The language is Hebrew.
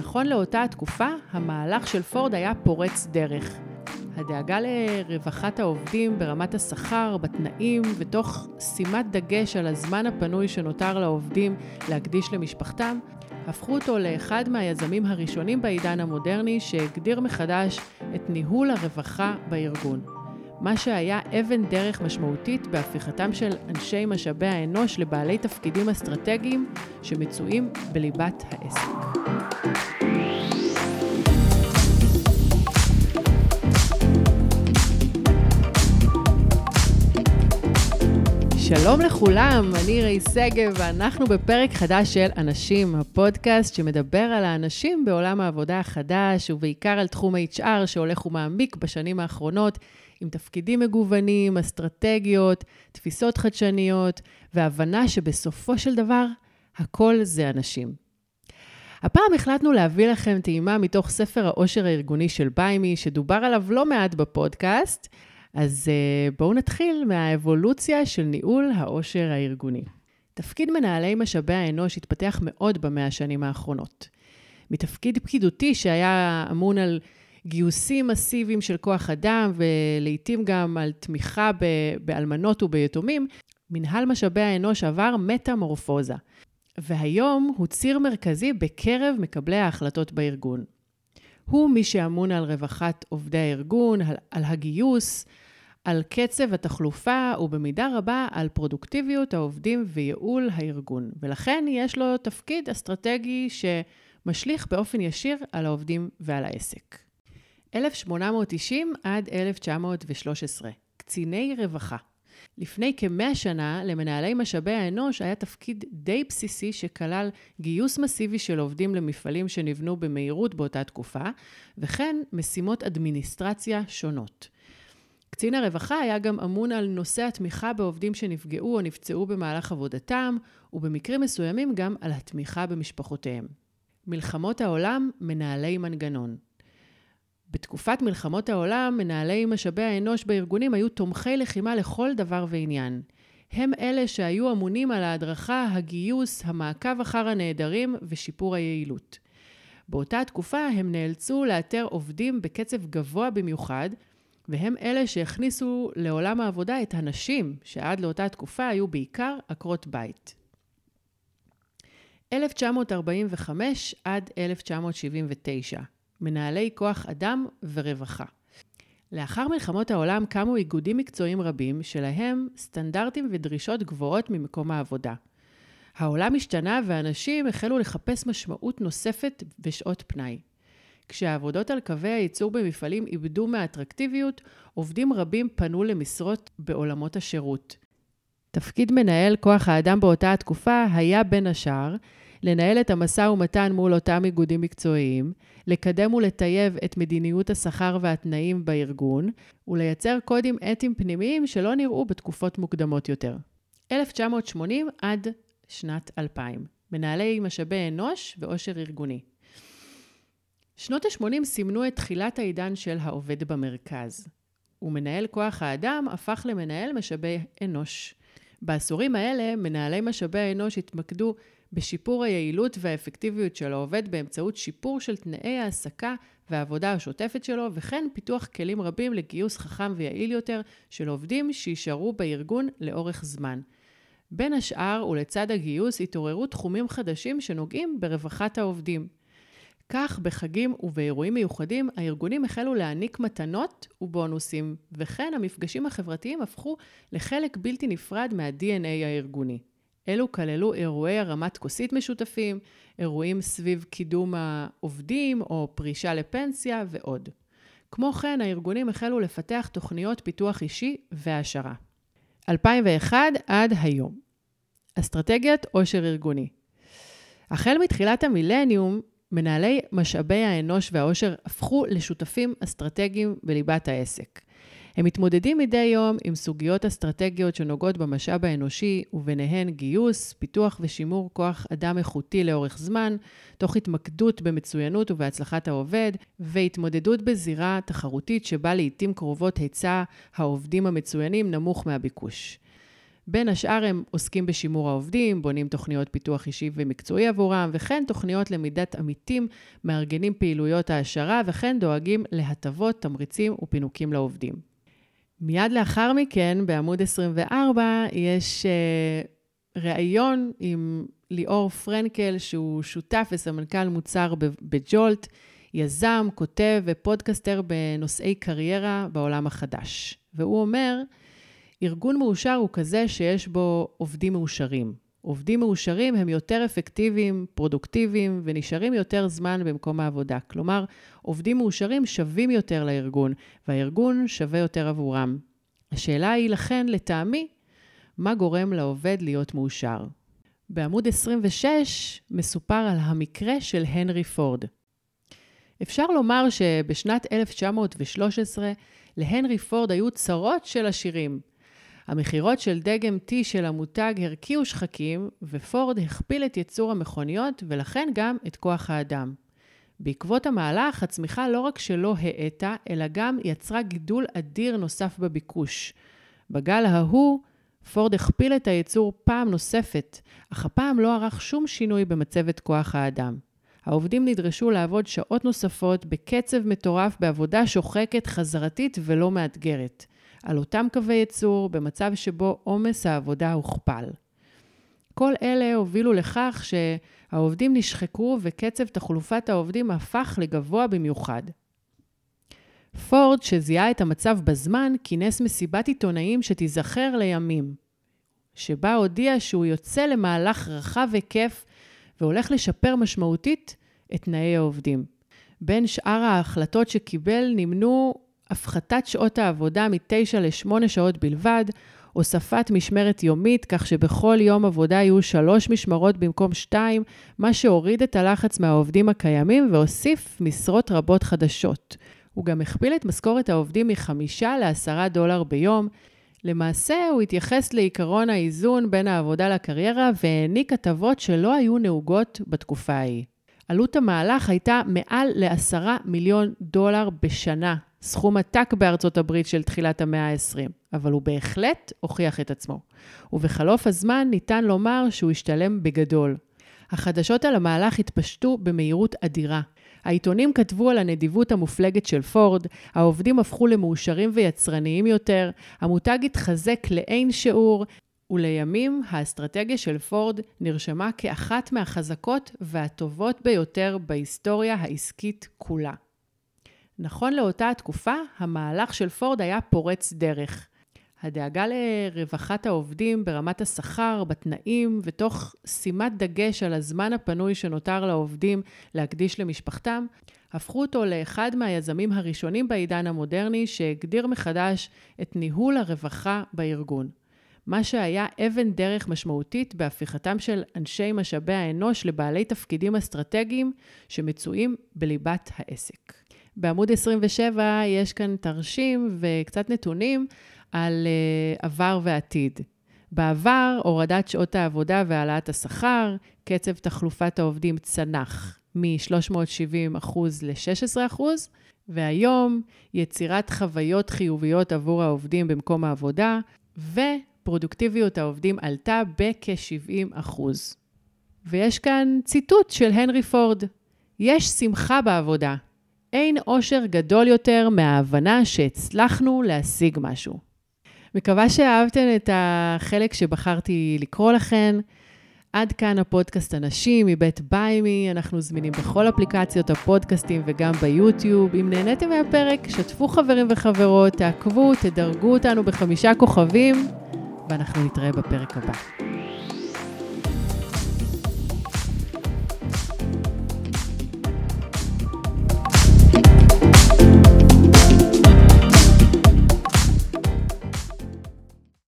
נכון לאותה התקופה, המהלך של פורד היה פורץ דרך. הדאגה לרווחת העובדים ברמת השכר, בתנאים, ותוך שימת דגש על הזמן הפנוי שנותר לעובדים להקדיש למשפחתם, הפכו אותו לאחד מהיזמים הראשונים בעידן המודרני שהגדיר מחדש את ניהול הרווחה בארגון. מה שהיה אבן דרך משמעותית בהפיכתם של אנשי משאבי האנוש לבעלי תפקידים אסטרטגיים שמצויים בליבת העסק. שלום לכולם, אני רי שגב, ואנחנו בפרק חדש של אנשים, הפודקאסט שמדבר על האנשים בעולם העבודה החדש, ובעיקר על תחום ה-HR שהולך ומעמיק בשנים האחרונות, עם תפקידים מגוונים, אסטרטגיות, תפיסות חדשניות, והבנה שבסופו של דבר, הכל זה אנשים. הפעם החלטנו להביא לכם טעימה מתוך ספר העושר הארגוני של ביימי, שדובר עליו לא מעט בפודקאסט, אז uh, בואו נתחיל מהאבולוציה של ניהול העושר הארגוני. תפקיד מנהלי משאבי האנוש התפתח מאוד במאה השנים האחרונות. מתפקיד פקידותי שהיה אמון על גיוסים מסיביים של כוח אדם, ולעיתים גם על תמיכה באלמנות וביתומים, מנהל משאבי האנוש עבר מטמורפוזה. והיום הוא ציר מרכזי בקרב מקבלי ההחלטות בארגון. הוא מי שאמון על רווחת עובדי הארגון, על, על הגיוס, על קצב התחלופה ובמידה רבה על פרודוקטיביות העובדים וייעול הארגון. ולכן יש לו תפקיד אסטרטגי שמשליך באופן ישיר על העובדים ועל העסק. 1890 עד 1913, קציני רווחה. לפני כמאה שנה, למנהלי משאבי האנוש היה תפקיד די בסיסי שכלל גיוס מסיבי של עובדים למפעלים שנבנו במהירות באותה תקופה, וכן משימות אדמיניסטרציה שונות. קצין הרווחה היה גם אמון על נושא התמיכה בעובדים שנפגעו או נפצעו במהלך עבודתם, ובמקרים מסוימים גם על התמיכה במשפחותיהם. מלחמות העולם, מנהלי מנגנון. בתקופת מלחמות העולם, מנהלי משאבי האנוש בארגונים היו תומכי לחימה לכל דבר ועניין. הם אלה שהיו אמונים על ההדרכה, הגיוס, המעקב אחר הנעדרים ושיפור היעילות. באותה תקופה הם נאלצו לאתר עובדים בקצב גבוה במיוחד, והם אלה שהכניסו לעולם העבודה את הנשים, שעד לאותה תקופה היו בעיקר עקרות בית. 1945 עד 1979 מנהלי כוח אדם ורווחה. לאחר מלחמות העולם קמו איגודים מקצועיים רבים שלהם סטנדרטים ודרישות גבוהות ממקום העבודה. העולם השתנה ואנשים החלו לחפש משמעות נוספת ושעות פנאי. כשהעבודות על קווי הייצור במפעלים איבדו מהאטרקטיביות, עובדים רבים פנו למשרות בעולמות השירות. תפקיד מנהל כוח האדם באותה התקופה היה בין השאר לנהל את המשא ומתן מול אותם איגודים מקצועיים, לקדם ולטייב את מדיניות השכר והתנאים בארגון, ולייצר קודים אתיים פנימיים שלא נראו בתקופות מוקדמות יותר. 1980 עד שנת 2000, מנהלי משאבי אנוש ועושר ארגוני. שנות ה-80 סימנו את תחילת העידן של העובד במרכז, ומנהל כוח האדם הפך למנהל משאבי אנוש. בעשורים האלה, מנהלי משאבי האנוש התמקדו בשיפור היעילות והאפקטיביות של העובד באמצעות שיפור של תנאי העסקה והעבודה השוטפת שלו, וכן פיתוח כלים רבים לגיוס חכם ויעיל יותר של עובדים שיישארו בארגון לאורך זמן. בין השאר ולצד הגיוס התעוררו תחומים חדשים שנוגעים ברווחת העובדים. כך, בחגים ובאירועים מיוחדים, הארגונים החלו להעניק מתנות ובונוסים, וכן המפגשים החברתיים הפכו לחלק בלתי נפרד מה-DNA הארגוני. אלו כללו אירועי הרמת כוסית משותפים, אירועים סביב קידום העובדים או פרישה לפנסיה ועוד. כמו כן, הארגונים החלו לפתח תוכניות פיתוח אישי והעשרה. 2001 עד היום. אסטרטגיית עושר ארגוני. החל מתחילת המילניום, מנהלי משאבי האנוש והעושר הפכו לשותפים אסטרטגיים בליבת העסק. הם מתמודדים מדי יום עם סוגיות אסטרטגיות שנוגעות במשאב האנושי, וביניהן גיוס, פיתוח ושימור כוח אדם איכותי לאורך זמן, תוך התמקדות במצוינות ובהצלחת העובד, והתמודדות בזירה תחרותית שבה לעיתים קרובות היצע העובדים המצוינים נמוך מהביקוש. בין השאר הם עוסקים בשימור העובדים, בונים תוכניות פיתוח אישי ומקצועי עבורם, וכן תוכניות למידת עמיתים, מארגנים פעילויות העשרה, וכן דואגים להטבות, תמריצים ופינוקים לעובדים. מיד לאחר מכן, בעמוד 24, יש uh, ראיון עם ליאור פרנקל, שהוא שותף וסמנכ"ל מוצר בג'ולט, יזם, כותב ופודקסטר בנושאי קריירה בעולם החדש. והוא אומר, ארגון מאושר הוא כזה שיש בו עובדים מאושרים. עובדים מאושרים הם יותר אפקטיביים, פרודוקטיביים ונשארים יותר זמן במקום העבודה. כלומר, עובדים מאושרים שווים יותר לארגון, והארגון שווה יותר עבורם. השאלה היא לכן, לטעמי, מה גורם לעובד להיות מאושר? בעמוד 26 מסופר על המקרה של הנרי פורד. אפשר לומר שבשנת 1913 להנרי פורד היו צרות של עשירים. המכירות של דגם T של המותג הרקיעו שחקים, ופורד הכפיל את ייצור המכוניות, ולכן גם את כוח האדם. בעקבות המהלך, הצמיחה לא רק שלא האטה, אלא גם יצרה גידול אדיר נוסף בביקוש. בגל ההוא, פורד הכפיל את הייצור פעם נוספת, אך הפעם לא ערך שום שינוי במצבת כוח האדם. העובדים נדרשו לעבוד שעות נוספות בקצב מטורף בעבודה שוחקת, חזרתית ולא מאתגרת. על אותם קווי ייצור, במצב שבו עומס העבודה הוכפל. כל אלה הובילו לכך שהעובדים נשחקו וקצב תחלופת העובדים הפך לגבוה במיוחד. פורד, שזיהה את המצב בזמן, כינס מסיבת עיתונאים שתיזכר לימים, שבה הודיע שהוא יוצא למהלך רחב היקף והולך לשפר משמעותית את תנאי העובדים. בין שאר ההחלטות שקיבל נמנו הפחתת שעות העבודה מ-9 ל-8 שעות בלבד, הוספת משמרת יומית, כך שבכל יום עבודה יהיו שלוש משמרות במקום שתיים, מה שהוריד את הלחץ מהעובדים הקיימים והוסיף משרות רבות חדשות. הוא גם הכפיל את משכורת העובדים מחמישה לעשרה דולר ביום. למעשה, הוא התייחס לעיקרון האיזון בין העבודה לקריירה והעניק הטבות שלא היו נהוגות בתקופה ההיא. עלות המהלך הייתה מעל לעשרה מיליון דולר בשנה, סכום עתק בארצות הברית של תחילת המאה ה-20, אבל הוא בהחלט הוכיח את עצמו. ובחלוף הזמן ניתן לומר שהוא השתלם בגדול. החדשות על המהלך התפשטו במהירות אדירה. העיתונים כתבו על הנדיבות המופלגת של פורד, העובדים הפכו למאושרים ויצרניים יותר, המותג התחזק לאין שיעור, ולימים האסטרטגיה של פורד נרשמה כאחת מהחזקות והטובות ביותר בהיסטוריה העסקית כולה. נכון לאותה התקופה, המהלך של פורד היה פורץ דרך. הדאגה לרווחת העובדים ברמת השכר, בתנאים, ותוך שימת דגש על הזמן הפנוי שנותר לעובדים להקדיש למשפחתם, הפכו אותו לאחד מהיזמים הראשונים בעידן המודרני שהגדיר מחדש את ניהול הרווחה בארגון. מה שהיה אבן דרך משמעותית בהפיכתם של אנשי משאבי האנוש לבעלי תפקידים אסטרטגיים שמצויים בליבת העסק. בעמוד 27 יש כאן תרשים וקצת נתונים על uh, עבר ועתיד. בעבר, הורדת שעות העבודה והעלאת השכר, קצב תחלופת העובדים צנח מ-370% ל-16%, והיום, יצירת חוויות חיוביות עבור העובדים במקום העבודה, ופרודוקטיביות העובדים עלתה בכ-70%. ויש כאן ציטוט של הנרי פורד: יש שמחה בעבודה, אין אושר גדול יותר מההבנה שהצלחנו להשיג משהו. מקווה שאהבתם את החלק שבחרתי לקרוא לכן. עד כאן הפודקאסט הנשים מבית ביימי, אנחנו זמינים בכל אפליקציות הפודקאסטים וגם ביוטיוב. אם נהניתם מהפרק, שתפו חברים וחברות, תעקבו, תדרגו אותנו בחמישה כוכבים, ואנחנו נתראה בפרק הבא.